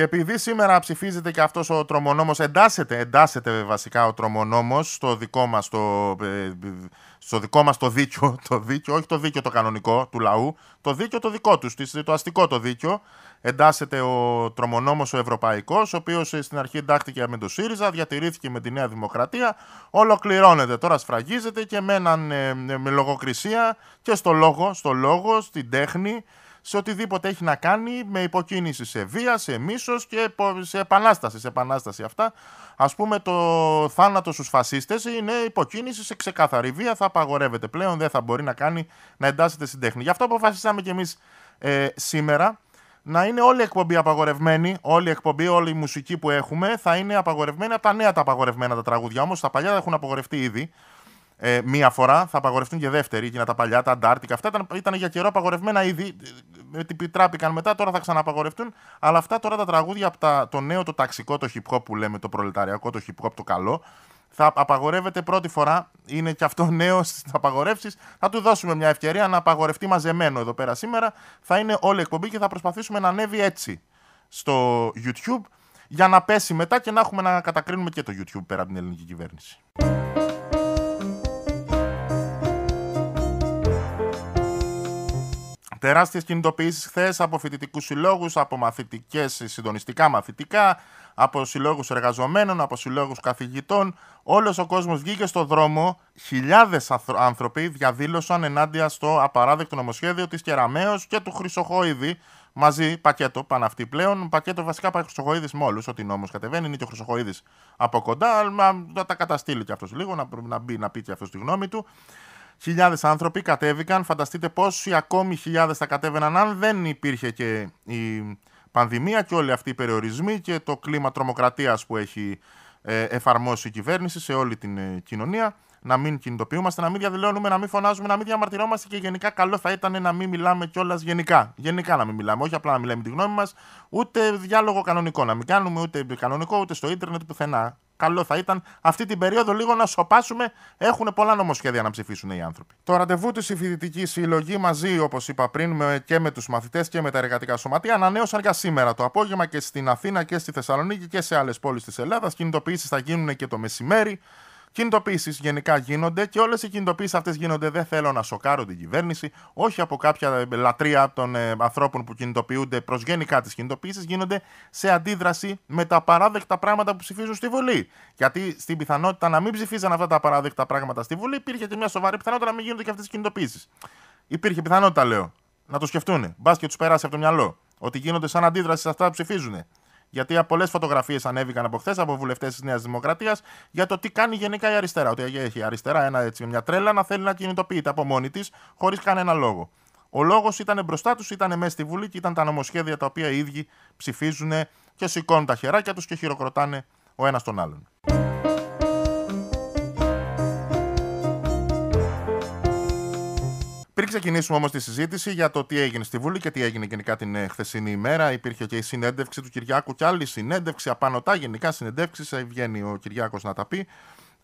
Και επειδή σήμερα ψηφίζεται και αυτός ο τρομονόμος, εντάσσεται, εντάσσεται βασικά ο τρομονόμος στο δικό μας το, ε, στο δικό μας το δίκιο, το δίκιο, όχι το δίκιο το κανονικό του λαού, το δίκιο το δικό τους, το αστικό το δίκιο, εντάσσεται ο τρομονόμος ο ευρωπαϊκός, ο οποίος ε, στην αρχή εντάχθηκε με το ΣΥΡΙΖΑ, διατηρήθηκε με τη Νέα Δημοκρατία, ολοκληρώνεται, τώρα σφραγίζεται και με, έναν, ε, με λογοκρισία και στο λόγο, στο λόγο, στην τέχνη, σε οτιδήποτε έχει να κάνει με υποκίνηση σε βία, σε μίσος και σε επανάσταση, σε επανάσταση αυτά. Ας πούμε το θάνατο στους φασίστες είναι υποκίνηση σε ξεκάθαρη βία, θα απαγορεύεται πλέον, δεν θα μπορεί να κάνει να εντάσσεται στην τέχνη. Γι' αυτό αποφασίσαμε κι εμείς ε, σήμερα να είναι όλη η εκπομπή απαγορευμένη, όλη η εκπομπή, όλη η μουσική που έχουμε θα είναι απαγορευμένη από τα νέα τα απαγορευμένα τα τραγούδια. Όμως τα παλιά έχουν απαγορευτεί ήδη ε, μία φορά, θα απαγορευτούν και δεύτερη. Εκείνα τα παλιά, τα Αντάρτικα. Αυτά ήταν, ήταν για καιρό απαγορευμένα ήδη. Με την πιτράπηκαν μετά, τώρα θα ξαναπαγορευτούν. Αλλά αυτά τώρα τα τραγούδια από τα, το νέο, το ταξικό, το hip hop που λέμε, το προλεταριακό, το hip hop, το καλό, θα απαγορεύεται πρώτη φορά. Είναι και αυτό νέο στις απαγορεύσεις. Θα του δώσουμε μια ευκαιρία να απαγορευτεί μαζεμένο εδώ πέρα σήμερα. Θα είναι όλη η εκπομπή και θα προσπαθήσουμε να ανέβει έτσι στο YouTube για να πέσει μετά και να έχουμε να κατακρίνουμε και το YouTube πέρα από την ελληνική κυβέρνηση. Τεράστιες κινητοποιήσεις χθες από φοιτητικούς συλλόγους, από μαθητικές, συντονιστικά μαθητικά, από συλλόγους εργαζομένων, από συλλόγους καθηγητών. Όλος ο κόσμος βγήκε στο δρόμο. Χιλιάδες άνθρωποι διαδήλωσαν ενάντια στο απαράδεκτο νομοσχέδιο της Κεραμέως και του Χρυσοχοίδη. Μαζί, πακέτο, πάνε αυτοί πλέον. Πακέτο βασικά πάει Χρυσοχοίδης με όλους. Ό,τι νόμος κατεβαίνει είναι και ο Χρυσοχοίδης από κοντά. Αλλά θα τα καταστήλει κι αυτός λίγο, να, να μπει να πει κι αυτός τη γνώμη του. Χιλιάδες άνθρωποι κατέβηκαν. Φανταστείτε πόσοι ακόμη χιλιάδες θα κατέβαιναν αν δεν υπήρχε και η πανδημία και όλοι αυτοί οι περιορισμοί και το κλίμα τρομοκρατίας που έχει ε, εφαρμόσει η κυβέρνηση σε όλη την ε, κοινωνία. Να μην κινητοποιούμαστε, να μην διαδηλώνουμε, να μην φωνάζουμε, να μην διαμαρτυρόμαστε και γενικά καλό θα ήταν να μην μιλάμε κιόλας γενικά. Γενικά να μην μιλάμε, όχι απλά να μιλάμε τη γνώμη μας, ούτε διάλογο κανονικό να μην κάνουμε, ούτε κανονικό, ούτε στο ίντερνετ πουθενά καλό θα ήταν αυτή την περίοδο λίγο να σοπάσουμε. Έχουν πολλά νομοσχέδια να ψηφίσουν οι άνθρωποι. Το ραντεβού της η φοιτητική συλλογή μαζί, όπως είπα πριν, και με τους μαθητές και με τα εργατικά σωματεία, ανανέωσαν για σήμερα το απόγευμα και στην Αθήνα και στη Θεσσαλονίκη και σε άλλες πόλεις της Ελλάδας. Κινητοποιήσεις θα γίνουν και το μεσημέρι. Κινητοποιήσει γενικά γίνονται και όλες οι κινητοποιήσει αυτές γίνονται. Δεν θέλω να σοκάρω την κυβέρνηση, όχι από κάποια λατρεία των ε, ανθρώπων που κινητοποιούνται προς γενικά τις κινητοποιήσει, γίνονται σε αντίδραση με τα παράδεκτα πράγματα που ψηφίζουν στη Βουλή. Γιατί στην πιθανότητα να μην ψηφίζαν αυτά τα παράδεκτα πράγματα στη Βουλή, υπήρχε και μια σοβαρή πιθανότητα να μην γίνονται και αυτές τι κινητοποιήσει. Υπήρχε πιθανότητα, λέω, να το σκεφτούν. Μπας και τους περάσει από το μυαλό. Ότι γίνονται σαν αντίδραση σε αυτά που ψηφίζουν. Γιατί πολλές φωτογραφίες ανέβηκαν από χθες από βουλευτές της Νέας Δημοκρατίας για το τι κάνει γενικά η αριστερά. Ότι έχει η αριστερά ένα, έτσι, μια τρέλα να θέλει να κινητοποιείται από μόνη της χωρίς κανένα λόγο. Ο λόγος ήταν μπροστά τους, ήταν μέσα στη Βουλή και ήταν τα νομοσχέδια τα οποία οι ίδιοι ψηφίζουν και σηκώνουν τα χεράκια τους και χειροκροτάνε ο ένας τον άλλον. Πριν ξεκινήσουμε όμως τη συζήτηση για το τι έγινε στη Βουλή και τι έγινε γενικά την ε, χθεσινή ημέρα, υπήρχε και η συνέντευξη του Κυριάκου και άλλη συνέντευξη, απανοτά γενικά συνεντεύξει. Ε, βγαίνει ο Κυριάκος να τα πει.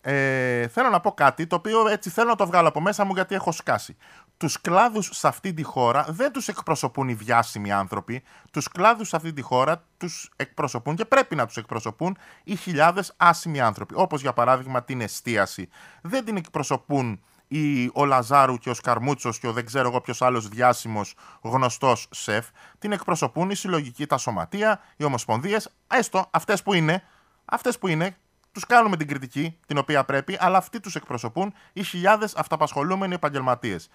Ε, θέλω να πω κάτι το οποίο έτσι θέλω να το βγάλω από μέσα μου γιατί έχω σκάσει. Τους κλάδους σε αυτή τη χώρα δεν τους εκπροσωπούν οι διάσημοι άνθρωποι. Τους κλάδους σε αυτή τη χώρα τους εκπροσωπούν και πρέπει να τους εκπροσωπούν οι χιλιάδες άσημοι άνθρωποι. Όπως για παράδειγμα την εστίαση. Δεν την εκπροσωπούν ή ο Λαζάρου και ο Σκαρμούτσος και ο δεν ξέρω εγώ ποιος άλλος διάσημος γνωστός σεφ, την εκπροσωπούν οι συλλογικοί, τα σωματεία, οι ομοσπονδίες, έστω αυτές που είναι, αυτές που είναι, τους κάνουμε την κριτική την οποία πρέπει, αλλά αυτοί τους εκπροσωπούν οι χιλιάδες αυταπασχολούμενοι επαγγελματίες.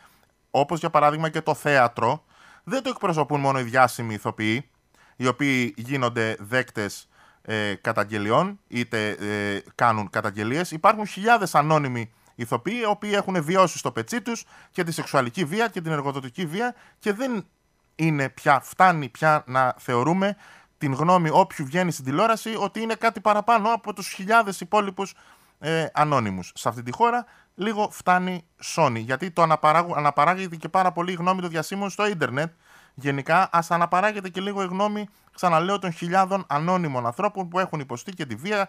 Όπως για παράδειγμα και το θέατρο, δεν το εκπροσωπούν μόνο οι διάσημοι ηθοποιοί, οι οποίοι γίνονται δέκτες ε, καταγγελιών, είτε ε, κάνουν καταγγελίες. Υπάρχουν χιλιάδες ανώνυμοι ηθοποιοί οι οποίοι έχουν βιώσει στο πετσί τους και τη σεξουαλική βία και την εργοδοτική βία και δεν είναι πια, φτάνει πια να θεωρούμε την γνώμη όποιου βγαίνει στην τηλεόραση ότι είναι κάτι παραπάνω από τους χιλιάδες υπόλοιπους ε, ανώνυμους. Σε αυτή τη χώρα λίγο φτάνει σόνι, γιατί το αναπαράγεται και πάρα πολύ η γνώμη των διασύμων στο ίντερνετ. Γενικά, ας αναπαράγεται και λίγο η γνώμη, ξαναλέω, των χιλιάδων ανώνυμων ανθρώπων που έχουν υποστεί και τη βία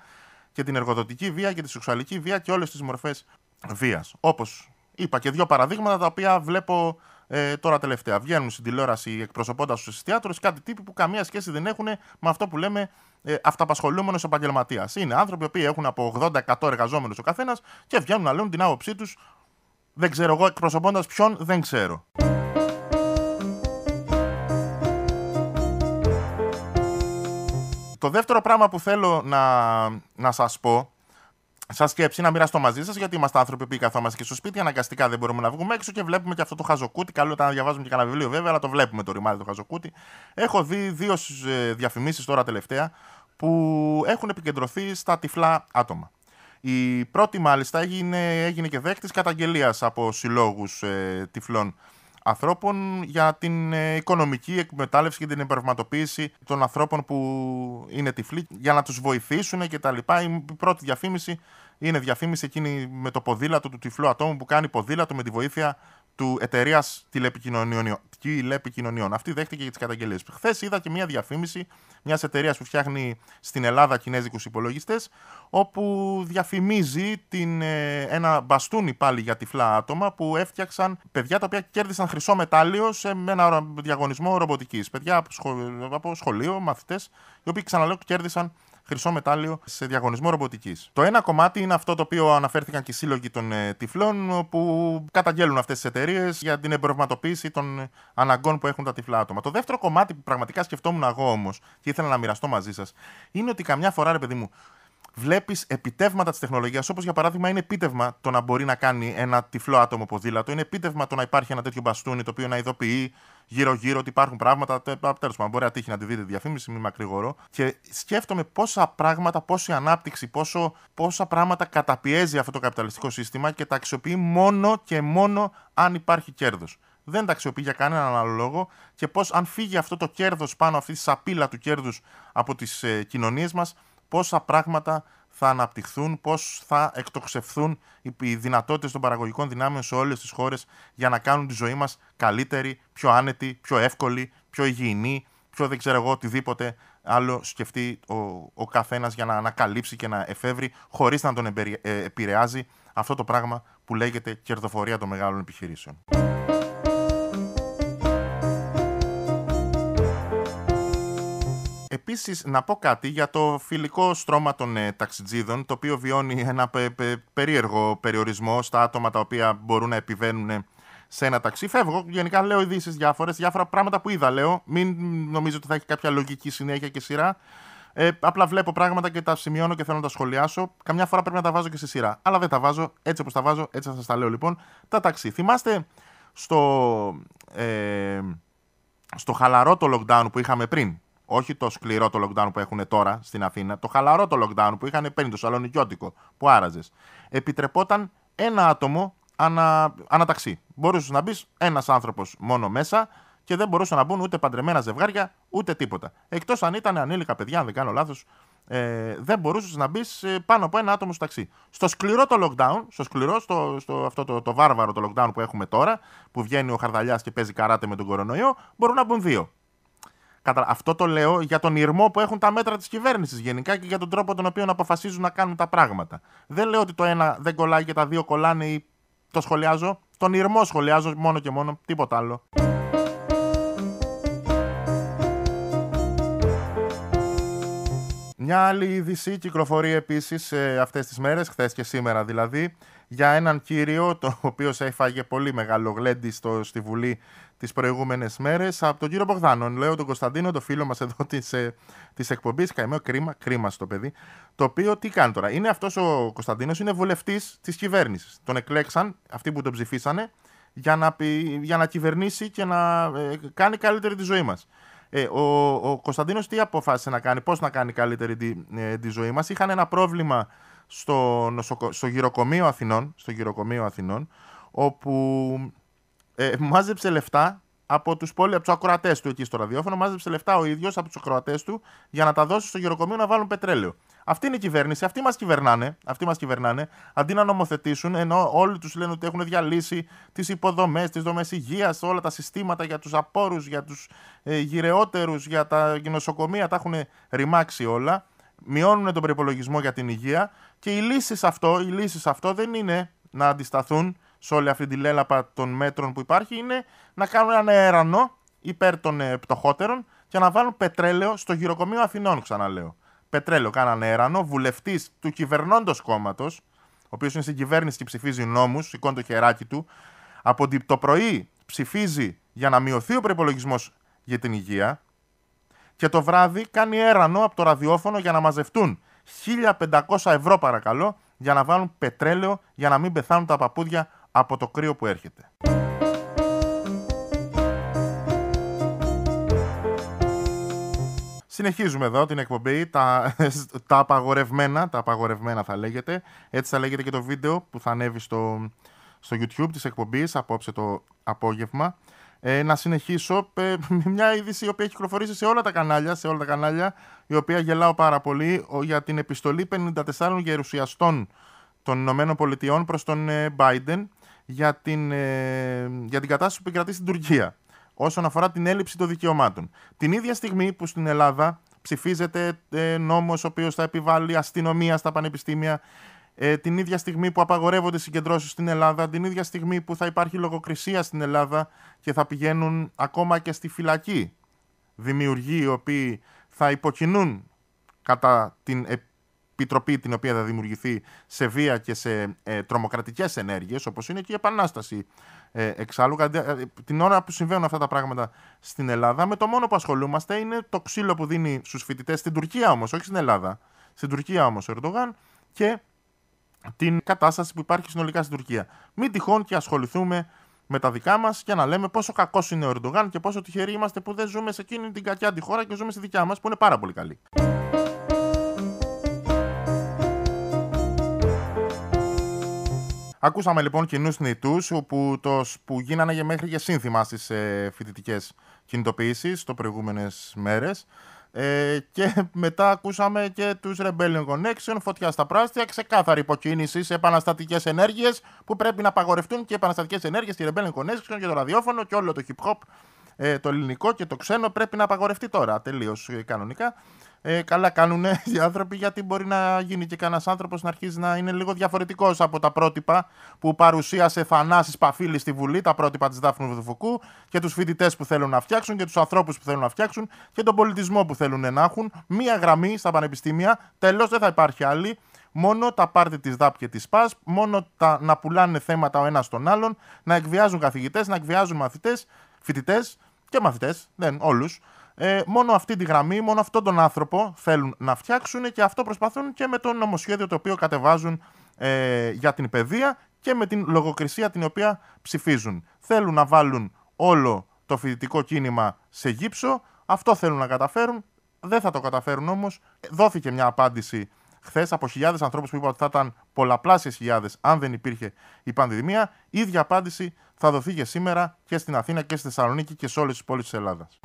και την εργοδοτική βία και τη σεξουαλική βία και όλες τις μορφές βίας. Όπως είπα και δύο παραδείγματα τα οποία βλέπω ε, τώρα τελευταία. Βγαίνουν στην τηλεόραση εκπροσωπώντας τους εστιατόρου κάτι τύποι που καμία σχέση δεν έχουν με αυτό που λέμε ε, αυταπασχολούμενος επαγγελματίας. Είναι άνθρωποι που έχουν από 80-100 εργαζόμενους ο καθένας και βγαίνουν να λένε την άποψή τους. Δεν ξέρω εγώ εκπροσωπώντας ποιον, δεν ξέρω. Το δεύτερο πράγμα που θέλω να, να σας πω Σας σκέψη να μοιραστώ μαζί σας, γιατί είμαστε άνθρωποι που καθόμαστε και στο σπίτι. Αναγκαστικά δεν μπορούμε να βγούμε έξω και βλέπουμε και αυτό το χαζοκούτι. Καλό ήταν να διαβάζουμε και κανένα βιβλίο, βέβαια, αλλά το βλέπουμε το ρημάδι το χαζοκούτι. Έχω δει δύο ε, διαφημίσεις τώρα τελευταία που έχουν επικεντρωθεί στα τυφλά άτομα. Η πρώτη, μάλιστα, έγινε, έγινε και δέκτη καταγγελίας από συλλόγους ε, τυφλών ανθρώπων για την ε, οικονομική εκμετάλλευση και την εμπορευματοποίηση των ανθρώπων που είναι τυφλοί για να τους βοηθήσουν και τα λοιπά. Η πρώτη διαφήμιση είναι διαφήμιση εκείνη με το ποδήλατο του τυφλού ατόμου που κάνει ποδήλατο με τη βοήθεια του εταιρείας τηλεπικοινωνιών, τηλεπικοινωνιών. Αυτή δέχτηκε για τις καταγγελίες. Χθες είδα και μια διαφήμιση μιας εταιρείας που φτιάχνει στην Ελλάδα κινέζικους υπολογιστές, όπου διαφημίζει την, ε, ένα μπαστούνι πάλι για τυφλά άτομα που έφτιαξαν παιδιά τα οποία κέρδισαν χρυσό μετάλλιο σε ένα διαγωνισμό ρομποτικής. Παιδιά από σχολείο, μαθητές, οι οποίοι ξαναλέω κέρδισαν χρυσό μετάλλιο σε διαγωνισμό ρομποτικής. Το ένα κομμάτι είναι αυτό το οποίο αναφέρθηκαν και οι σύλλογοι των ε, τυφλών, που καταγγέλνουν αυτές τις εταιρείες για την εμπορευματοποίηση των αναγκών που έχουν τα τυφλά άτομα. Το δεύτερο κομμάτι που πραγματικά σκεφτόμουν εγώ όμως και ήθελα να μοιραστώ μαζί σας είναι ότι καμιά φορά, ρε παιδί μου, βλέπεις επιτεύγματα της τεχνολογίας, όπως για παράδειγμα είναι επίτευγμα το να μπορεί να κάνει ένα τυφλό άτομο ποδήλατο, είναι επίτευγμα το να υπάρχει ένα τέτοιο μπαστούνι το οποίο να ειδοποιεί γύρω-γύρω ότι υπάρχουν πράγματα. Τέλος πάντων, μπορεί να τύχει να τη δείτε διαφήμιση, μη μακρηγορώ. Και σκέφτομαι πόσα πράγματα, πόση ανάπτυξη, πόσο, πόσα πράγματα καταπιέζει αυτό το καπιταλιστικό σύστημα και τα αξιοποιεί μόνο και μόνο αν υπάρχει κέρδος. Δεν τα αξιοποιεί για κανέναν άλλο λόγο και πώς, αν φύγει αυτό το κέρδος πάνω, αυτή τη σαπίλα του κέρδους από τις ε, κοινωνίες μας, πόσα πράγματα θα αναπτυχθούν, πώς θα εκτοξευθούν οι δυνατότητες των παραγωγικών δυνάμεων σε όλες τις χώρες για να κάνουν τη ζωή μας καλύτερη, πιο άνετη, πιο εύκολη, πιο υγιεινή, πιο δεν ξέρω εγώ οτιδήποτε άλλο σκεφτεί ο, ο καθένας για να ανακαλύψει και να εφεύρει, χωρίς να τον ε, επηρεάζει αυτό το πράγμα που λέγεται κερδοφορία των μεγάλων επιχειρήσεων. Επίσης, να πω κάτι για το φιλικό στρώμα των ε, ταξιτζίδων, το οποίο βιώνει ένα περίεργο περιορισμό στα άτομα τα οποία μπορούν να επιβαίνουν σε ένα ταξί. Φεύγω, γενικά λέω ειδήσεις διάφορες, διάφορα πράγματα που είδα, λέω. Μην νομίζω ότι θα έχει κάποια λογική συνέχεια και σειρά. Ε, απλά βλέπω πράγματα και τα σημειώνω και θέλω να τα σχολιάσω. Καμιά φορά πρέπει να τα βάζω και σε σειρά. Αλλά δεν τα βάζω. Έτσι όπως τα βάζω, έτσι θα σας τα λέω λοιπόν. Τα ταξί. Θυμάστε στο, ε, στο χαλαρό το lockdown που είχαμε πριν; Όχι το σκληρό το lockdown που έχουν τώρα στην Αθήνα, το χαλαρό το lockdown που είχαν πριν, το σαλονικιώτικο που άραζες. Επιτρεπόταν ένα άτομο ανα, αναταξί. Μπορούσες να μπεις ένας άνθρωπος μόνο μέσα και δεν μπορούσαν να μπουν ούτε παντρεμένα ζευγάρια ούτε τίποτα. Εκτός αν ήταν ανήλικα παιδιά, αν δεν κάνω λάθος, ε, δεν μπορούσες να μπεις ε, πάνω από ένα άτομο στο ταξί. Στο σκληρό το lockdown, στο σκληρό, στο, στο αυτό το, το βάρβαρο το lockdown που έχουμε τώρα, που βγαίνει ο Χαρδαλιάς και παίζει καράτε με τον κορονοϊό, μπορούν να μπουν δύο. Αυτό το λέω για τον ηρμό που έχουν τα μέτρα της κυβέρνησης γενικά και για τον τρόπο τον οποίο αποφασίζουν να κάνουν τα πράγματα. Δεν λέω ότι το ένα δεν κολλάει και τα δύο κολλάνε ή το σχολιάζω. Τον ηρμό σχολιάζω μόνο και μόνο, τίποτα άλλο. Μια άλλη είδηση κυκλοφορεί επίσης ε, αυτές τις μέρες, χθες και σήμερα δηλαδή, για έναν κύριο, το οποίο έφαγε πολύ μεγάλο γλέντι στο, στη Βουλή τις προηγούμενες μέρες, από τον κύριο Μπογδάνο. Λέω τον Κωνσταντίνο, το φίλο μας εδώ της της ε, εκπομπή. Καημένο κρίμα, κρίμα στο παιδί. Το οποίο τι κάνει τώρα; Είναι αυτός ο Κωνσταντίνος, είναι βουλευτής της κυβέρνησης. Τον εκλέξαν, αυτοί που τον ψηφίσανε, για να, για να κυβερνήσει και να ε, κάνει καλύτερη τη ζωή μας. Ε, ο, ο Κωνσταντίνος τι αποφάσισε να κάνει, πώς να κάνει καλύτερη τη, ε, τη ζωή μας; Είχαν ένα πρόβλημα στο, νοσοκο... στο γυροκομείο Αθηνών, στο γυροκομείο Αθηνών, όπου ε, μάζεψε λεφτά από τους πόλη, από τους ακροατές του εκεί στο ραδιόφωνο, μάζεψε λεφτά ο ίδιος από τους ακροατές του για να τα δώσει στο γυροκομείο να βάλουν πετρέλαιο. Αυτή είναι η κυβέρνηση, αυτοί μας κυβερνάνε, αυτοί μας κυβερνάνε, αντί να νομοθετήσουν, ενώ όλοι τους λένε ότι έχουν διαλύσει τις υποδομές, τις δομές υγείας, όλα τα συστήματα για τους απόρους, για τους ε, γυρεότερους, για τα νοσοκομεία, τα έχουν ρημάξει όλα. Μειώνουν τον προπολογισμό για την υγεία και οι λύσεις αυτό, οι λύσεις αυτό δεν είναι να αντισταθούν σε όλη αυτή τη λέλαπα των μέτρων που υπάρχει είναι να κάνουν ένα αερανό υπέρ των ε, πτωχότερων και να βάλουν πετρέλαιο στο γυροκομείο Αθηνών, ξαναλέω. Πετρέλαιο κάνανε αερανό, βουλευτής του κυβερνώντος κόμματος, ο οποίος είναι στην κυβέρνηση και ψηφίζει νόμους, σηκώνει το χεράκι του, από το πρωί ψηφίζει για να μειωθεί ο προπολογισμός για την υγεία και το βράδυ κάνει έρανο από το ραδιόφωνο για να μαζευτούν 1500 ευρώ παρακαλώ για να βάλουν πετρέλαιο για να μην πεθάνουν τα παππούδια από το κρύο που έρχεται. Συνεχίζουμε εδώ την εκπομπή, τα, τα απαγορευμένα, τα απαγορευμένα θα λέγεται. Έτσι θα λέγεται και το βίντεο που θα ανέβει στο, στο YouTube της εκπομπής απόψε το απόγευμα. Ε, να συνεχίσω με μια είδηση η οποία έχει κυκλοφορήσει σε όλα τα κανάλια, σε όλα τα κανάλια, η οποία γελάω πάρα πολύ για την επιστολή 54 γερουσιαστών των Ηνωμένων Πολιτειών προς τον ε, Biden για την, ε, για την κατάσταση που επικρατεί στην Τουρκία όσον αφορά την έλλειψη των δικαιωμάτων. Την ίδια στιγμή που στην Ελλάδα ψηφίζεται ε, νόμος ο οποίος θα επιβάλλει αστυνομία στα πανεπιστήμια, ε, την ίδια στιγμή που απαγορεύονται συγκεντρώσεις στην Ελλάδα, την ίδια στιγμή που θα υπάρχει λογοκρισία στην Ελλάδα και θα πηγαίνουν ακόμα και στη φυλακή δημιουργοί οι οποίοι θα υποκινούν κατά την επιτροπή την οποία θα δημιουργηθεί σε βία και σε ε, τρομοκρατικές ενέργειες όπως είναι και η Επανάσταση ε, εξάλλου. Ε, την ώρα που συμβαίνουν αυτά τα πράγματα στην Ελλάδα με το μόνο που ασχολούμαστε είναι το ξύλο που δίνει στους φοιτητές στην Τουρκία όμως, όχι στην Ελλάδα. Στην Τουρκία όμως ο Ερντογάν και την κατάσταση που υπάρχει συνολικά στην Τουρκία. Μην τυχόν και ασχοληθούμε με τα δικά μας και να λέμε πόσο κακός είναι ο Ερντογάν και πόσο τυχεροί είμαστε που δεν ζούμε σε εκείνη την κακιά τη χώρα και ζούμε στη δικιά μας που είναι πάρα πολύ καλή. Ακούσαμε λοιπόν κοινούς νητούς που, που γίνανε μέχρι και σύνθημα στις ε, φοιτητικές κινητοποιήσεις το προηγούμενες μέρες. Ε, και μετά ακούσαμε και τους Rebellion Connection, φωτιά στα πράστια, ξεκάθαρη υποκίνηση σε επαναστατικές ενέργειες που πρέπει να απαγορευτούν και οι επαναστατικές ενέργειες, η Rebellion Connection και το ραδιόφωνο και όλο το hip hop, ε, το ελληνικό και το ξένο πρέπει να απαγορευτεί τώρα τελείως ε, κανονικά. Ε, καλά κάνουν οι άνθρωποι γιατί μπορεί να γίνει και κανένας άνθρωπος να αρχίζει να είναι λίγο διαφορετικός από τα πρότυπα που παρουσίασε Θανάσης Παφίλης στη Βουλή, τα πρότυπα της Δάφνου Βουδουφουκού και τους φοιτητές που θέλουν να φτιάξουν και τους ανθρώπους που θέλουν να φτιάξουν και τον πολιτισμό που θέλουν να έχουν. Μία γραμμή στα πανεπιστήμια, τέλος δεν θα υπάρχει άλλη. Μόνο τα πάρτι της ΔΑΠ και της ΠΑΣ, μόνο τα να πουλάνε θέματα ο ένας τον άλλον, να εκβιάζουν καθηγητές, να εκβιάζουν μαθητές, φοιτητές και μαθητές, δεν όλους. Ε, μόνο αυτή τη γραμμή, μόνο αυτόν τον άνθρωπο θέλουν να φτιάξουν και αυτό προσπαθούν και με το νομοσχέδιο το οποίο κατεβάζουν ε, για την παιδεία και με την λογοκρισία την οποία ψηφίζουν. Θέλουν να βάλουν όλο το φοιτητικό κίνημα σε γύψο, αυτό θέλουν να καταφέρουν, δεν θα το καταφέρουν όμως. Δόθηκε μια απάντηση χθες από χιλιάδες ανθρώπους που είπαν ότι θα ήταν πολλαπλάσιες χιλιάδες αν δεν υπήρχε η πανδημία. Η ίδια απάντηση θα δοθεί και σήμερα και στην Αθήνα και στη Θεσσαλονίκη και σε όλες τις πόλεις της Ελλάδας.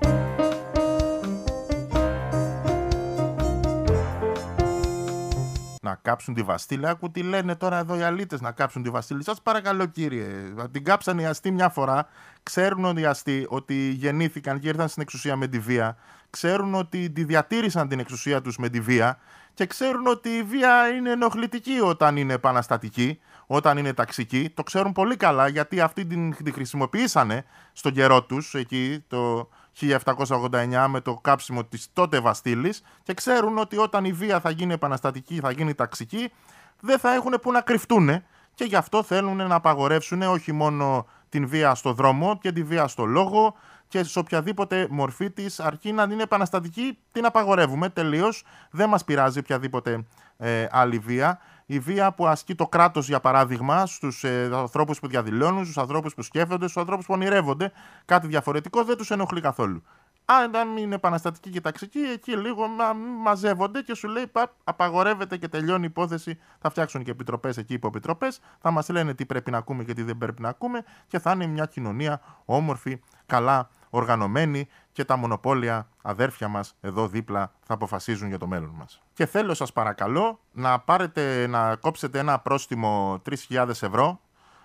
Να κάψουν τη Βαστήλη. Άκου τι λένε τώρα εδώ οι αλήτες να κάψουν τη Βαστήλη. Σας παρακαλώ, κύριε. Την κάψαν οι αστεί μια φορά. Ξέρουν ότι οι αστεί ότι γεννήθηκαν και ήρθαν στην εξουσία με τη βία. Ξέρουν ότι τη διατήρησαν την εξουσία τους με τη βία. Και ξέρουν ότι η βία είναι ενοχλητική όταν είναι επαναστατική, όταν είναι ταξική. Το ξέρουν πολύ καλά γιατί αυτή την, την χρησιμοποιήσανε στον καιρό τους εκεί το 1789 με το κάψιμο της τότε Βαστήλης και ξέρουν ότι όταν η βία θα γίνει επαναστατική, θα γίνει ταξική, δεν θα έχουν που να κρυφτούν και γι' αυτό θέλουν να απαγορεύσουν όχι μόνο την βία στο δρόμο και τη βία στο λόγο και σε οποιαδήποτε μορφή της αρκεί να είναι επαναστατική την απαγορεύουμε τελείως, δεν μας πειράζει οποιαδήποτε ε, άλλη βία η βία που ασκεί το κράτος, για παράδειγμα, στους ε, ανθρώπους που διαδηλώνουν, στους ανθρώπους που σκέφτονται, στους ανθρώπους που ονειρεύονται κάτι διαφορετικό, δεν τους ενοχλεί καθόλου. Αν είναι επαναστατική και ταξική, εκεί λίγο μα, μαζεύονται και σου λέει πα, απαγορεύεται και τελειώνει η υπόθεση. Θα φτιάξουν και επιτροπές εκεί, υποεπιτροπές. Θα μας λένε τι πρέπει να ακούμε και τι δεν πρέπει να ακούμε και θα είναι μια κοινωνία όμορφη, καλά οργανωμένη και τα μονοπόλια αδέρφια μας εδώ δίπλα θα αποφασίζουν για το μέλλον μας. Και θέλω σας παρακαλώ να πάρετε, να κόψετε ένα πρόστιμο 3.000 ευρώ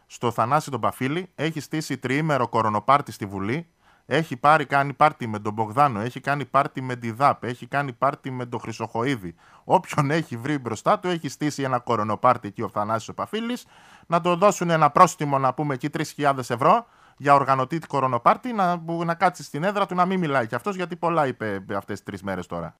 στο Θανάση τον Παφίλη. Έχει στήσει τριήμερο κορονοπάρτι στη Βουλή Έχει πάρει, κάνει πάρτι με τον Μπογδάνο, έχει κάνει πάρτι με τη ΔΑΠ, έχει κάνει πάρτι με τον Χρυσοχοίδη. Όποιον έχει βρει μπροστά του, έχει στήσει ένα κορονοπάρτι εκεί ο Θανάσης ο Παφίλης, να του δώσουν ένα πρόστιμο, να πούμε εκεί 3.000 ευρώ για οργανωτή κορονοπάρτι, να, να κάτσει στην έδρα του να μην μιλάει κι αυτός, γιατί πολλά είπε αυτές τις τρεις μέρες τώρα.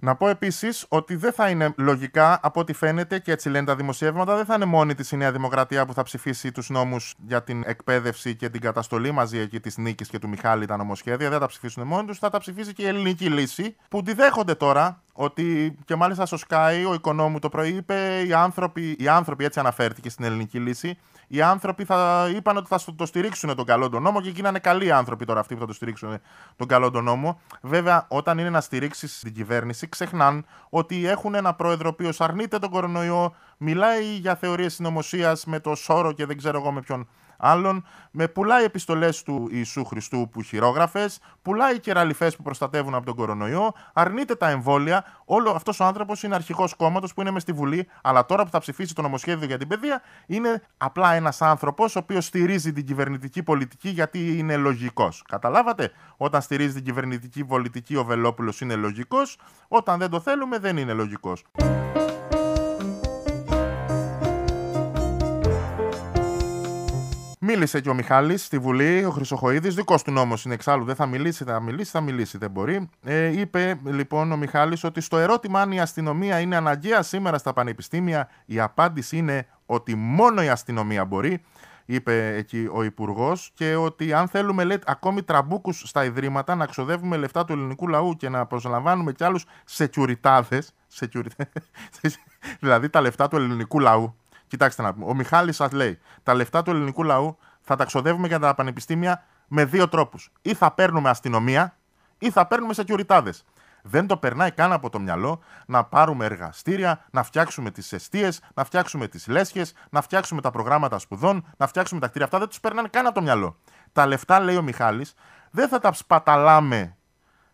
Να πω επίσης ότι δεν θα είναι λογικά, από ό,τι φαίνεται και έτσι λένε τα δημοσιεύματα, δεν θα είναι μόνη της η Νέα Δημοκρατία που θα ψηφίσει τους νόμους για την εκπαίδευση και την καταστολή μαζί εκεί της Νίκης και του Μιχάλη τα νομοσχέδια. Δεν τα ψηφίσουν μόνοι τους, θα τα ψηφίσει και η ελληνική λύση που τη δέχονται τώρα ότι και μάλιστα στο Sky ο οικονόμου το πρωί είπε οι άνθρωποι, οι άνθρωποι έτσι αναφέρθηκε στην ελληνική λύση, οι άνθρωποι θα είπαν ότι θα το στηρίξουν τον καλό τον νόμο και γίνανε καλοί άνθρωποι τώρα αυτοί που θα το στηρίξουν τον καλό τον νόμο. Βέβαια, όταν είναι να στηρίξεις την κυβέρνηση, ξεχνάν ότι έχουν ένα πρόεδρο ο οποίος αρνείται τον κορονοϊό, μιλάει για θεωρίες συνωμοσίας με το Σόρο και δεν ξέρω εγώ με ποιον άλλων, με πουλάει επιστολές του Ιησού Χριστού που χειρόγραφες, πουλάει κεραλιφέ που προστατεύουν από τον κορονοϊό, αρνείται τα εμβόλια. Όλο αυτός ο άνθρωπος είναι αρχικό κόμματος που είναι μες στη Βουλή, αλλά τώρα που θα ψηφίσει το νομοσχέδιο για την παιδεία, είναι απλά ένας άνθρωπος ο οποίος στηρίζει την κυβερνητική πολιτική γιατί είναι λογικός. Καταλάβατε, όταν στηρίζει την κυβερνητική πολιτική ο Βελόπουλος είναι λογικός, όταν δεν το θέλουμε δεν είναι λογικός. Μίλησε και ο Μιχάλης στη Βουλή, ο Χρυσοχοίδης, δικός του νόμος είναι εξάλλου. Δεν θα μιλήσει, θα μιλήσει, θα μιλήσει, δεν μπορεί. Ε, είπε λοιπόν ο Μιχάλης ότι στο ερώτημα αν η αστυνομία είναι αναγκαία σήμερα στα πανεπιστήμια, η απάντηση είναι ότι μόνο η αστυνομία μπορεί. Είπε εκεί ο Υπουργός, και ότι αν θέλουμε λέει, ακόμη τραμπούκους στα ιδρύματα να ξοδεύουμε λεφτά του ελληνικού λαού και να προσλαμβάνουμε κι άλλους σεκιουριτάδες. δηλαδή τα λεφτά του ελληνικού λαού Κοιτάξτε να πούμε. Ο Μιχάλης σας λέει: Τα λεφτά του ελληνικού λαού θα τα ξοδεύουμε για τα πανεπιστήμια με δύο τρόπους. Ή θα παίρνουμε αστυνομία, ή θα παίρνουμε σεκιουριτάδες. Δεν το περνάει καν από το μυαλό να πάρουμε εργαστήρια, να φτιάξουμε τις αιστείες, να φτιάξουμε τις λέσχες, να φτιάξουμε τα προγράμματα σπουδών, να φτιάξουμε τα κτίρια. Αυτά δεν τους περνάνε καν από το μυαλό. Τα λεφτά, λέει ο Μιχάλης, δεν θα τα σπαταλάμε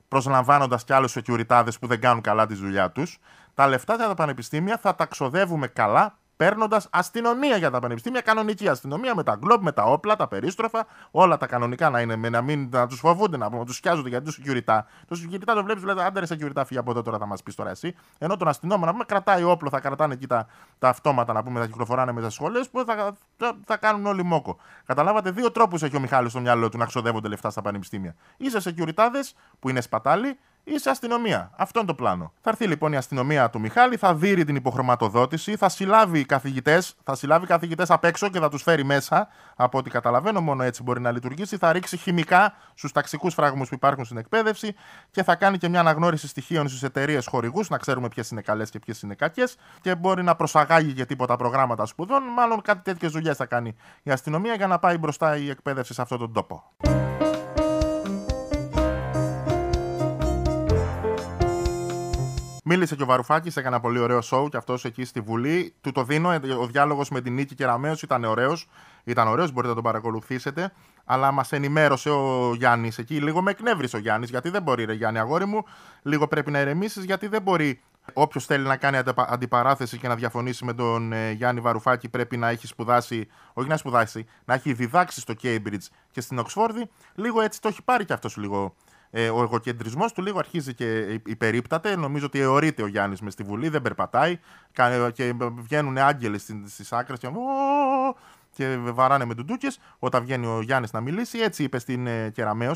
προσλαμβάνοντας κι άλλους σεκιουριτάδες που δεν κάνουν καλά τη δουλειά τους. Τα λεφτά για τα πανεπιστήμια θα τα ξοδεύουμε καλά παίρνοντας αστυνομία για τα πανεπιστήμια, κανονική αστυνομία με τα γκλόμπ, με τα όπλα, τα περίστροφα, όλα τα κανονικά να είναι, με να μην να τους φοβούνται, να, να τους σκιάζονται γιατί τους security. Το security το βλέπεις, λέει, άντε ρε security, φύγει από εδώ τώρα θα μας πεις τώρα εσύ. Ενώ τον αστυνόμο να πούμε κρατάει όπλο, θα κρατάνε εκεί τα, τα αυτόματα να πούμε, θα κυκλοφοράνε μέσα στις σχολές που θα, θα, θα, κάνουν όλοι μόκο. Καταλάβατε, δύο τρόπους έχει ο Μιχάλης στο μυαλό του να ξοδεύονται λεφτά στα πανεπιστήμια. Είσαι security που είναι σπατάλοι είσαι αστυνομία. Αυτό είναι το πλάνο. Θα έρθει λοιπόν η αστυνομία του Μιχάλη, θα δει την υποχρωματοδότηση, θα συλλάβει καθηγητές, θα συλλάβει καθηγητές απ' έξω και θα τους φέρει μέσα. Από ό,τι καταλαβαίνω, μόνο έτσι μπορεί να λειτουργήσει. Θα ρίξει χημικά στους ταξικούς φραγμούς που υπάρχουν στην εκπαίδευση και θα κάνει και μια αναγνώριση στοιχείων στις εταιρείες χορηγούς, να ξέρουμε ποιες είναι καλές και ποιες είναι κακές. Και μπορεί να προσαγάγει και τίποτα προγράμματα σπουδών. Μάλλον κάτι τέτοιες δουλειές θα κάνει η αστυνομία για να πάει μπροστά η εκπαίδευση σε αυτόν τον τόπο. Μίλησε και ο Βαρουφάκης, έκανε ένα πολύ ωραίο σοου και αυτός εκεί στη Βουλή. Του το δίνω. Ο διάλογος με την Νίκη Κεραμέο ήταν ωραίος. Ήταν ωραίος, μπορείτε να τον παρακολουθήσετε. Αλλά μας ενημέρωσε ο Γιάννης εκεί. Λίγο με εκνεύρισε ο Γιάννης, γιατί δεν μπορεί, ρε Γιάννη, αγόρι μου. Λίγο πρέπει να ηρεμήσεις, γιατί δεν μπορεί. Όποιος θέλει να κάνει αντιπαράθεση και να διαφωνήσει με τον ε, Γιάννη Βαρουφάκη πρέπει να έχει σπουδάσει, όχι να σπουδάσει, να έχει διδάξει στο Cambridge και στην Οξφόρδη. Λίγο έτσι το έχει πάρει κι αυτός λίγο ε, ο εγωκεντρισμός του λίγο αρχίζει και υπερίπταται. Νομίζω ότι αιωρείται ο Γιάννης μες στη Βουλή, δεν περπατάει και βγαίνουν άγγελοι στις άκρες και, και βαράνε με ντουντούκες. Όταν βγαίνει ο Γιάννης να μιλήσει, έτσι είπε στην ε, Κεραμαίο,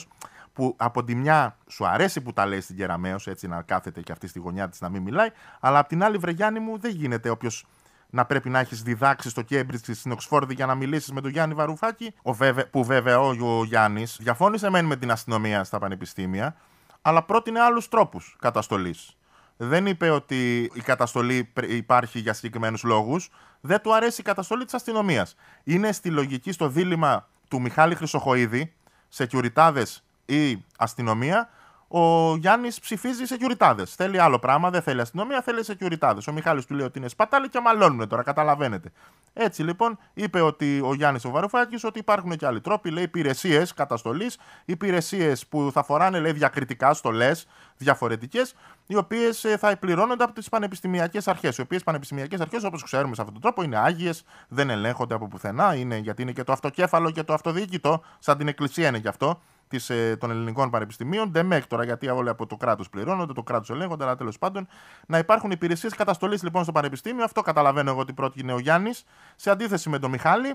που από τη μια σου αρέσει που τα λέει στην Κεραμαίο, έτσι να κάθεται και αυτή στη γωνιά της να μην μιλάει, αλλά από την άλλη, βρε Γιάννη μου, δεν γίνεται όποιος να πρέπει να έχεις διδάξεις στο Cambridge στην Οξφόρδη για να μιλήσεις με τον Γιάννη Βαρουφάκη. Ο βέβαι, που βέβαια ο, ο Γιάννης διαφώνησε μεν με την αστυνομία στα πανεπιστήμια, αλλά πρότεινε άλλους τρόπους καταστολής. Δεν είπε ότι η καταστολή υπάρχει για συγκεκριμένους λόγους. Δεν του αρέσει η καταστολή της αστυνομίας. Είναι στη λογική, στο δίλημα του Μιχάλη Χρυσοχοίδη, σεκιουριτάδε ή αστυνομία, ο Γιάννης ψηφίζει σε κιουριτάδε. Θέλει άλλο πράγμα, δεν θέλει αστυνομία, θέλει σε κιουριτάδε. Ο Μιχάλης του λέει ότι είναι σπατάλη και μαλώνουν τώρα, καταλαβαίνετε. Έτσι λοιπόν είπε ότι ο Γιάννης ο Βαρουφάκης ότι υπάρχουν και άλλοι τρόποι, λέει υπηρεσίες καταστολής, υπηρεσίες που θα φοράνε λέει, διακριτικά στολές διαφορετικές, οι οποίες ε, θα πληρώνονται από τις πανεπιστημιακές αρχές. Οι οποίες πανεπιστημιακές αρχές, όπως ξέρουμε σε αυτόν τον τρόπο, είναι άγιες, δεν ελέγχονται από πουθενά, είναι, γιατί είναι και το αυτοκέφαλο και το αυτοδιοίκητο, σαν την εκκλησία είναι γι' αυτό της, ε, των ελληνικών πανεπιστημίων. ΔΕΜΕΚ τώρα, γιατί όλοι από το κράτος πληρώνονται, το κράτος ελέγχονται, αλλά τέλος πάντων να υπάρχουν υπηρεσίες καταστολής λοιπόν στο πανεπιστήμιο. Αυτό καταλαβαίνω εγώ ότι πρότεινε ο Γιάννης, σε αντίθεση με τον Μιχάλη,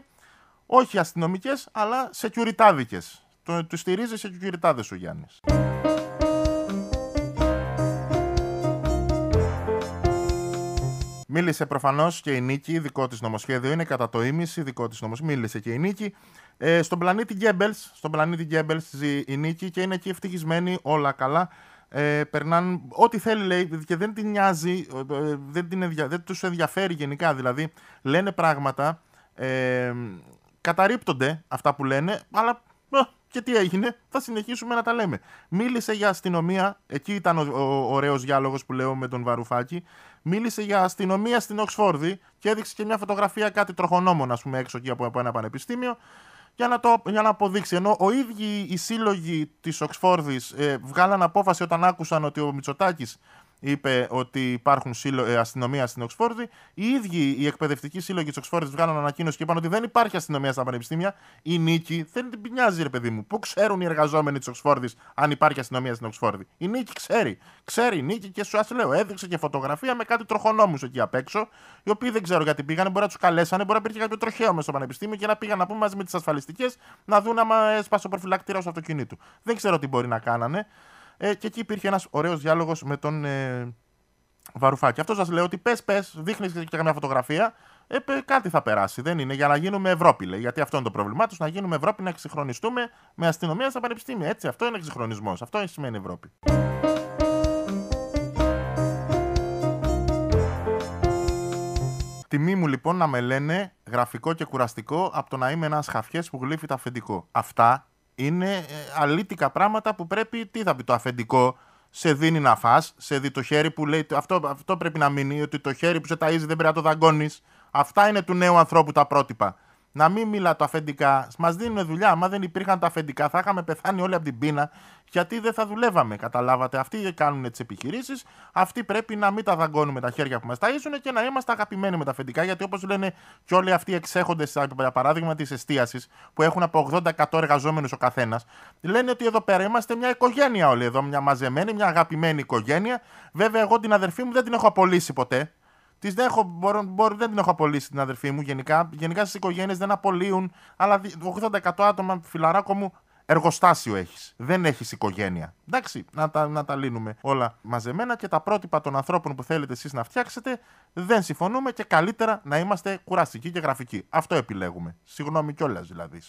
όχι αστυνομικές, αλλά σεκιουριτάδικε. Του στηρίζει σε κιουριτάδε ο Γιάννης. Μίλησε προφανώς και η Νίκη, δικό της νομοσχέδιο είναι κατά το ίμιση, δικό της νομοσχέδιο. Μίλησε και η Νίκη. Ε, στον πλανήτη Γκέμπελς, στον πλανήτη Γκέμπελς ζει η Νίκη και είναι εκεί ευτυχισμένη, όλα καλά. Ε, περνάνε ό,τι θέλει λέει και δεν την νοιάζει, ε, ε, δεν, την δεν τους ενδιαφέρει γενικά. Δηλαδή λένε πράγματα, ε, καταρρύπτονται αυτά που λένε, αλλά και τι έγινε, θα συνεχίσουμε να τα λέμε. Μίλησε για αστυνομία, εκεί ήταν ο, ο, ωραίος διάλογος που λέω με τον Βαρουφάκη. Μίλησε για αστυνομία στην Οξφόρδη και έδειξε και μια φωτογραφία κάτι τροχονόμων, ας πούμε, έξω εκεί από, από ένα πανεπιστήμιο για να, το, για να αποδείξει. Ενώ ο ίδιοι οι σύλλογοι της Οξφόρδης ε, βγάλαν απόφαση όταν άκουσαν ότι ο Μητσοτάκης είπε ότι υπάρχουν σύλλο, ε, αστυνομία στην Οξφόρδη. Οι ίδιοι οι εκπαιδευτικοί σύλλογοι της Οξφόρδης βγάλαν ανακοίνωση και είπαν ότι δεν υπάρχει αστυνομία στα πανεπιστήμια. Η νίκη δεν την πεινιάζει, ρε παιδί μου. Πού ξέρουν οι εργαζόμενοι της Οξφόρδης αν υπάρχει αστυνομία στην Οξφόρδη; Η νίκη ξέρει. Ξέρει η νίκη και σου λέω, έδειξε και φωτογραφία με κάτι τροχονόμους εκεί απ' έξω, οι οποίοι δεν ξέρω γιατί πήγανε, μπορεί να τους καλέσανε, μπορεί να υπήρχε κάποιο τροχαίο μέσα στο πανεπιστήμιο και να πήγαν να πούμε μαζί με τις ασφαλιστικές να δουν άμα έσπασε ο προφυλακτήρας του αυτοκινήτου. Δεν ξέρω τι μπορεί να κάνανε. Ε, και εκεί υπήρχε ένας ωραίος διάλογος με τον ε, Βαρουφάκη. Αυτός σας λέω ότι πες, πες, δείχνεις και καμιά φωτογραφία, ε, κάτι θα περάσει. Δεν είναι για να γίνουμε Ευρώπη, λέει. Γιατί αυτό είναι το πρόβλημά τους, να γίνουμε Ευρώπη, να εξυγχρονιστούμε με αστυνομία στα πανεπιστήμια. Έτσι, αυτό είναι εξυγχρονισμός. Αυτό σημαίνει Ευρώπη. Τιμή μου λοιπόν να με λένε γραφικό και κουραστικό από το να είμαι ένας χαφιές που γλύφει το αφεντικό. Αυτά είναι ε, αλήτικα πράγματα που πρέπει, τι θα πει το αφεντικό, σε δίνει να φας, σε δει το χέρι που λέει, αυτό, αυτό πρέπει να μείνει, ότι το χέρι που σε ταΐζει δεν πρέπει να το δαγκώνεις. Αυτά είναι του νέου ανθρώπου τα πρότυπα να μην μιλά το αφεντικά. Μας δίνουν δουλειά. Αν δεν υπήρχαν τα αφεντικά, θα είχαμε πεθάνει όλοι από την πείνα, γιατί δεν θα δουλεύαμε. Καταλάβατε. Αυτοί κάνουν τις επιχειρήσεις. Αυτοί πρέπει να μην τα δαγκώνουμε τα χέρια που μας ταΐζουν και να είμαστε αγαπημένοι με τα αφεντικά. Γιατί όπως λένε και όλοι αυτοί οι εξέχοντε, για παράδειγμα της εστίασης, που έχουν από 80-100 εργαζόμενους ο καθένας, λένε ότι εδώ πέρα είμαστε μια οικογένεια όλοι εδώ. Μια μαζεμένη, μια αγαπημένη οικογένεια. Βέβαια, εγώ την αδερφή μου δεν την έχω απολύσει ποτέ. Τις δεν, έχω, μπορώ, μπορώ, δεν την έχω απολύσει την αδερφή μου γενικά. Γενικά στις οικογένειες δεν απολύουν. Αλλά 80% άτομα, φιλαράκο μου, εργοστάσιο έχεις. Δεν έχεις οικογένεια. Εντάξει, να τα, να τα λύνουμε όλα μαζεμένα και τα πρότυπα των ανθρώπων που θέλετε εσείς να φτιάξετε δεν συμφωνούμε και καλύτερα να είμαστε κουραστικοί και γραφικοί. Αυτό επιλέγουμε. Συγγνώμη κιόλας δηλαδή.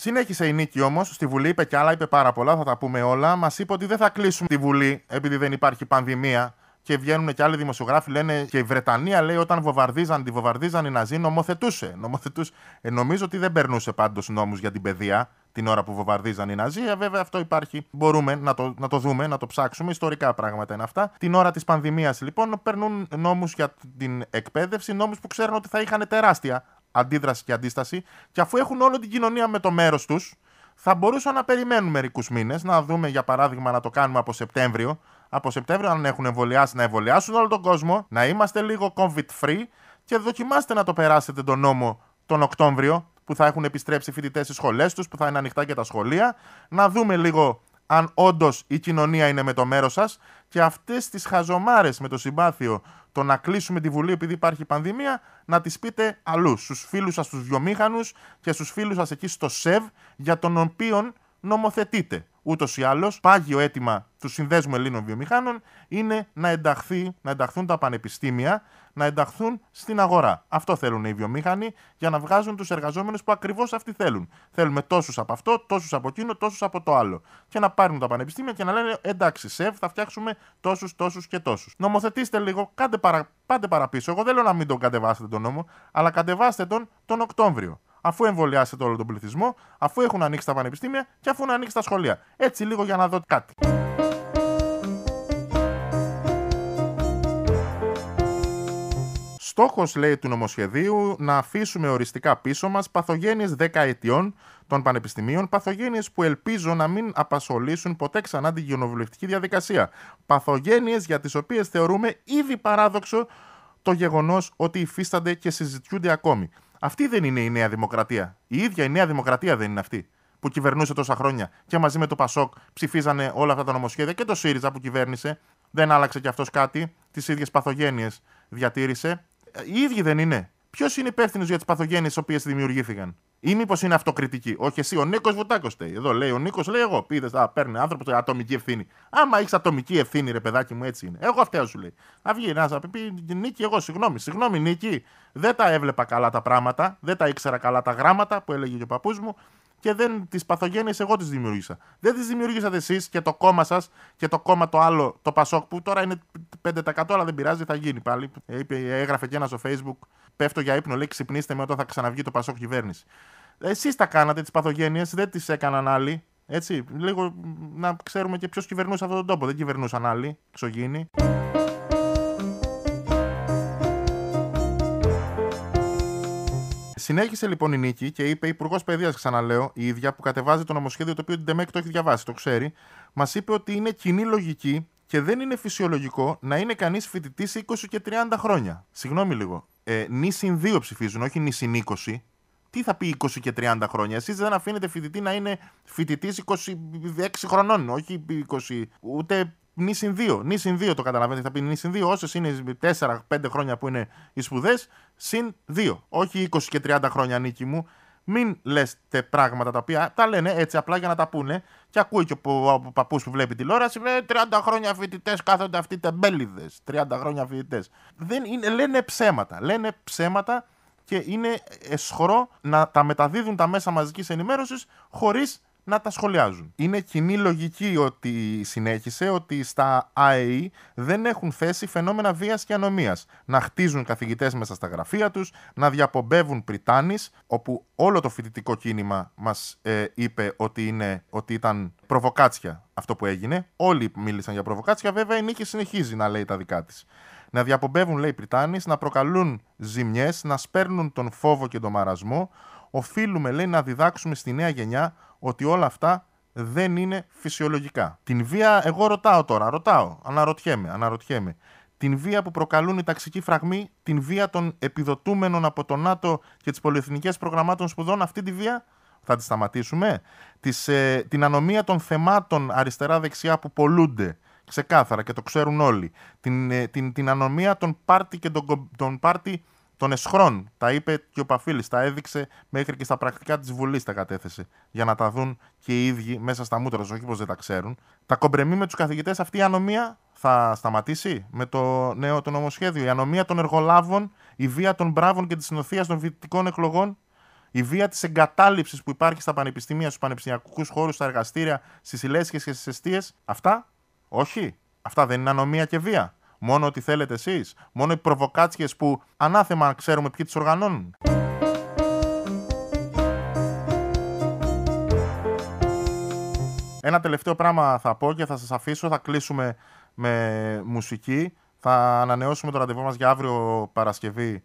Συνέχισε η νίκη όμως. Στη Βουλή είπε κι άλλα, είπε πάρα πολλά, θα τα πούμε όλα. Μας είπε ότι δεν θα κλείσουμε τη Βουλή επειδή δεν υπάρχει πανδημία. Και βγαίνουν και άλλοι δημοσιογράφοι, λένε και η Βρετανία λέει όταν βομβαρδίζαν, τη βομβαρδίζαν οι Ναζί, νομοθετούσε. νομοθετούσε. Ε, νομίζω ότι δεν περνούσε πάντως νόμους για την παιδεία την ώρα που βομβαρδίζαν οι Ναζί. Ε, βέβαια αυτό υπάρχει. Μπορούμε να το, να το δούμε, να το ψάξουμε. Ιστορικά πράγματα είναι αυτά. Την ώρα της πανδημίας λοιπόν περνούν νόμους για την εκπαίδευση, νόμους που ξέρουν ότι θα είχαν τεράστια αντίδραση και αντίσταση. Και αφού έχουν όλη την κοινωνία με το μέρος τους, θα μπορούσαν να περιμένουν μερικούς μήνες. Να δούμε, για παράδειγμα, να το κάνουμε από Σεπτέμβριο. Από Σεπτέμβριο, αν έχουν εμβολιάσει, να εμβολιάσουν όλο τον κόσμο, να είμαστε λίγο COVID free και δοκιμάστε να το περάσετε τον νόμο τον Οκτώβριο, που θα έχουν επιστρέψει φοιτητές στις σχολές τους, που θα είναι ανοιχτά και τα σχολεία. Να δούμε λίγο αν όντως η κοινωνία είναι με το μέρος σας και αυτές τις χαζομάρες με το συμπάθειο το να κλείσουμε τη Βουλή επειδή υπάρχει πανδημία, να τις πείτε αλλού, στους φίλους σας τους βιομήχανους και στους φίλους σας εκεί στο ΣΕΒ, για τον οποίο νομοθετείτε. Ούτως ή άλλως, πάγιο αίτημα του Συνδέσμου Ελλήνων Βιομηχάνων είναι να, ενταχθεί, να ενταχθούν τα πανεπιστήμια, να ενταχθούν στην αγορά. Αυτό θέλουν οι βιομήχανοι για να βγάζουν τους εργαζόμενους που ακριβώς αυτοί θέλουν. Θέλουμε τόσους από αυτό, τόσους από εκείνο, τόσους από το άλλο. Και να πάρουν τα πανεπιστήμια και να λένε εντάξει, ΣΕΒ, θα φτιάξουμε τόσους, τόσους και τόσους. Νομοθετήστε λίγο, κάντε παρα, πάτε παραπίσω. Εγώ δεν λέω να μην τον κατεβάσετε τον νόμο, αλλά κατεβάστε τον τον Οκτώβριο. αφού εμβολιάσετε όλο τον πληθυσμό, αφού έχουν ανοίξει τα πανεπιστήμια και αφού έχουν ανοίξει τα σχολεία. Έτσι λίγο για να δω κάτι. Στόχος, λέει, του νομοσχεδίου να αφήσουμε οριστικά πίσω μας παθογένειες 10 ετιών των πανεπιστημίων, παθογένειες που ελπίζω να μην απασχολήσουν ποτέ ξανά την κοινοβουλευτική διαδικασία. Παθογένειες για τις οποίες θεωρούμε ήδη παράδοξο το γεγονός ότι υφίστανται και συζητιούνται ακόμη. Αυτή δεν είναι η Νέα Δημοκρατία. Η ίδια η Νέα Δημοκρατία δεν είναι αυτή που κυβερνούσε τόσα χρόνια και μαζί με το Πασόκ ψηφίζανε όλα αυτά τα νομοσχέδια και το ΣΥΡΙΖΑ που κυβέρνησε. Δεν άλλαξε κι αυτός κάτι. Τις ίδιες παθογένειες διατήρησε. Οι ίδιοι δεν είναι. Ποιος είναι υπεύθυνος για τις παθογένειες οι οποίες δημιουργήθηκαν; Ή μήπως είναι αυτοκριτική. Όχι εσύ, ο Νίκος Βουτάκος στέει. Εδώ λέει ο Νίκος, λέει εγώ. Πείδε, θα παίρνει άνθρωπος ατομική ευθύνη. Άμα έχεις ατομική ευθύνη, ρε παιδάκι μου, έτσι είναι. Εγώ αυτά σου λέει. Α βγει να πει Νίκη, εγώ, συγγνώμη, συγγνώμη Νίκη. Δεν τα έβλεπα καλά τα πράγματα, δεν τα ήξερα καλά τα γράμματα που έλεγε και ο παππούς μου και δεν τις παθογένειες εγώ τις δημιούργησα. Δεν τις δημιουργήσατε εσείς και το κόμμα σας και το κόμμα το άλλο, το Πασόκ, που τώρα είναι 5% αλλά δεν πειράζει, θα γίνει πάλι. έγραφε και ένας στο Facebook, πέφτω για ύπνο, λέει ξυπνήστε με όταν θα ξαναβγεί το Πασόκ κυβέρνηση. Εσείς τα κάνατε τις παθογένειες, δεν τις έκαναν άλλοι. Έτσι, λίγο να ξέρουμε και ποιος κυβερνούσε αυτόν τον τόπο. Δεν κυβερνούσαν άλλοι, ξωγήινοι. Συνέχισε λοιπόν η νίκη και είπε Υπουργός Παιδείας, ξαναλέω, η ίδια που κατεβάζει το νομοσχέδιο το οποίο την Ντεμέκ το έχει διαβάσει, το ξέρει, μας είπε ότι είναι κοινή λογική και δεν είναι φυσιολογικό να είναι κανείς φοιτητής 20 και 30 χρόνια. Συγγνώμη λίγο. Ε, νη συν 2 ψηφίζουν, όχι νη συν 20. Τι θα πει 20 και 30 χρόνια; Εσείς δεν αφήνετε φοιτητή να είναι φοιτητής 26 χρονών, όχι 20, ούτε νη συν 2. Νη συν 2 το καταλαβαίνετε. Θα πει νη συν 2. Όσες είναι 4-5 χρόνια που είναι οι σπουδές, συν 2. Όχι 20 και 30 χρόνια νίκη μου. Μην λέτε πράγματα τα οποία τα λένε έτσι απλά για να τα πούνε. Και ακούει και ο παππούς που βλέπει τηλεόραση. Λέει 30 χρόνια φοιτητές κάθονται αυτοί τεμπέληδες. 30 χρόνια φοιτητές. Λένε ψέματα. Λένε ψέματα και είναι εσχρό να τα μεταδίδουν τα μέσα μαζικής ενημέρωσης χωρίς να τα σχολιάζουν. Είναι κοινή λογική ότι συνέχισε ότι στα ΑΕΗ δεν έχουν θέση φαινόμενα βίας και ανομίας. Να χτίζουν καθηγητές μέσα στα γραφεία τους, να διαπομπεύουν πριτάνης, όπου όλο το φοιτητικό κίνημα μας ε, είπε ότι, είναι, ότι ήταν προβοκάτσια αυτό που έγινε. Όλοι μίλησαν για προβοκάτσια, βέβαια η Νίκη συνεχίζει να λέει τα δικά της. Να διαπομπεύουν, λέει, πριτάνης, να προκαλούν ζημιές, να σπέρνουν τον φόβο και τον μαρασμό, οφείλουμε, λέει, να διδάξουμε στη νέα γενιά ότι όλα αυτά δεν είναι φυσιολογικά. Την βία, εγώ ρωτάω τώρα, ρωτάω, αναρωτιέμαι, αναρωτιέμαι. Την βία που προκαλούν οι ταξικοί φραγμοί, την βία των επιδοτούμενων από το ΝΑΤΟ και τις πολυεθνικές προγραμμάτων σπουδών, αυτή τη βία; Θα τη σταματήσουμε; Τις, ε, την ανομία των θεμάτων αριστερά-δεξιά που πολλούνται ξεκάθαρα και το ξέρουν όλοι. Την, ε, την, την ανομία των πάρτι και των, των πάρτι των εσχρών. Τα είπε και ο Παφίλης, τα έδειξε μέχρι και στα πρακτικά της Βουλής τα κατέθεσε. Για να τα δουν και οι ίδιοι μέσα στα μούτρα τους, όχι πως δεν τα ξέρουν. Τα κομπρεμί με τους καθηγητές, αυτή η ανομία θα σταματήσει με το νέο το νομοσχέδιο; Η ανομία των εργολάβων, η βία των μπράβων και της συνοθεία των φοιτητικών εκλογών, η βία της εγκατάλειψης που υπάρχει στα πανεπιστήμια, στους πανεπιστημιακούς χώρους, στα εργαστήρια, στις ηλέσχε και στις αιστείες. Αυτά, όχι. Αυτά δεν είναι ανομία και βία. Μόνο ότι θέλετε εσείς. Μόνο οι προβοκάτσιες που ανάθεμα ξέρουμε ποιοι τις οργανώνουν. Ένα τελευταίο πράγμα θα πω και θα σας αφήσω. Θα κλείσουμε με μουσική. Θα ανανεώσουμε το ραντεβού μας για αύριο Παρασκευή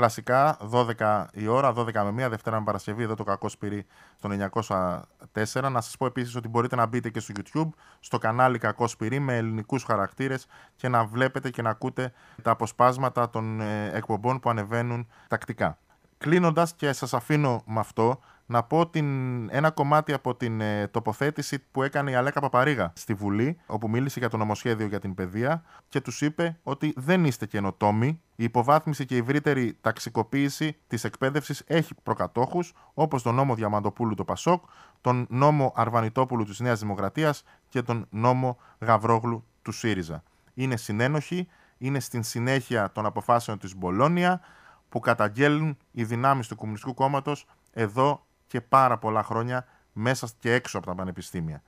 Κλασικά 12 η ώρα, 12 με 1, Δευτέρα με Παρασκευή, εδώ το κακό σπυρί στο 904. Να σας πω επίσης ότι μπορείτε να μπείτε και στο YouTube, στο κανάλι Κακό Σπυρί με ελληνικούς χαρακτήρες και να βλέπετε και να ακούτε τα αποσπάσματα των ε, εκπομπών που ανεβαίνουν τακτικά. Κλείνοντας και σας αφήνω με αυτό, να πω την, ένα κομμάτι από την ε, τοποθέτηση που έκανε η Αλέκα Παπαρίγα στη Βουλή, όπου μίλησε για το νομοσχέδιο για την παιδεία και τους είπε ότι δεν είστε καινοτόμοι. Η υποβάθμιση και η ευρύτερη ταξικοποίηση της εκπαίδευσης έχει προκατόχους, όπως τον νόμο Διαμαντοπούλου του Πασόκ, τον νόμο Αρβανιτόπουλου της Νέας Δημοκρατίας και τον νόμο Γαβρόγλου του ΣΥΡΙΖΑ. Είναι συνένοχοι, είναι στην συνέχεια των αποφάσεων της Μπολόνια που καταγγέλνουν οι δυνάμεις του Κομμουνιστικού Κόμματος εδώ και πάρα πολλά χρόνια μέσα και έξω από τα πανεπιστήμια.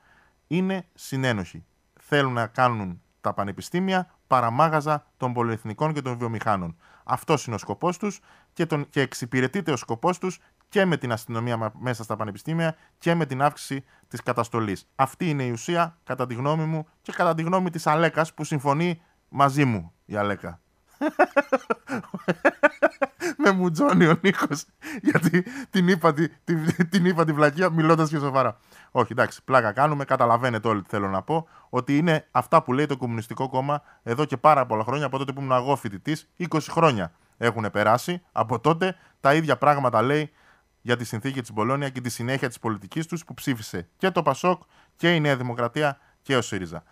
Είναι συνένοχοι. Θέλουν να κάνουν τα πανεπιστήμια παραμάγαζα των πολυεθνικών και των βιομηχάνων. Αυτός είναι ο σκοπός τους και, τον, και εξυπηρετείται ο σκοπός τους και με την αστυνομία μέσα στα πανεπιστήμια και με την αύξηση της καταστολής. Αυτή είναι η ουσία, κατά τη γνώμη μου και κατά τη γνώμη της Αλέκας που συμφωνεί μαζί μου η Αλέκα. με μουτζώνει ο Νίκος. Γιατί την είπα, την, την είπα τη βλακεία μιλώντας και σοβαρά. Όχι, εντάξει, πλάκα κάνουμε. Καταλαβαίνετε όλοι τι θέλω να πω. Ότι είναι αυτά που λέει το Κομμουνιστικό Κόμμα εδώ και πάρα πολλά χρόνια, από τότε που ήμουν εγώ φοιτητή, 20 χρόνια έχουν περάσει. Από τότε τα ίδια πράγματα λέει για τη συνθήκη της Μπολόνια και τη συνέχεια της πολιτικής τους που ψήφισε και το Πασόκ και η Νέα Δημοκρατία και ο ΣΥΡΙΖΑ.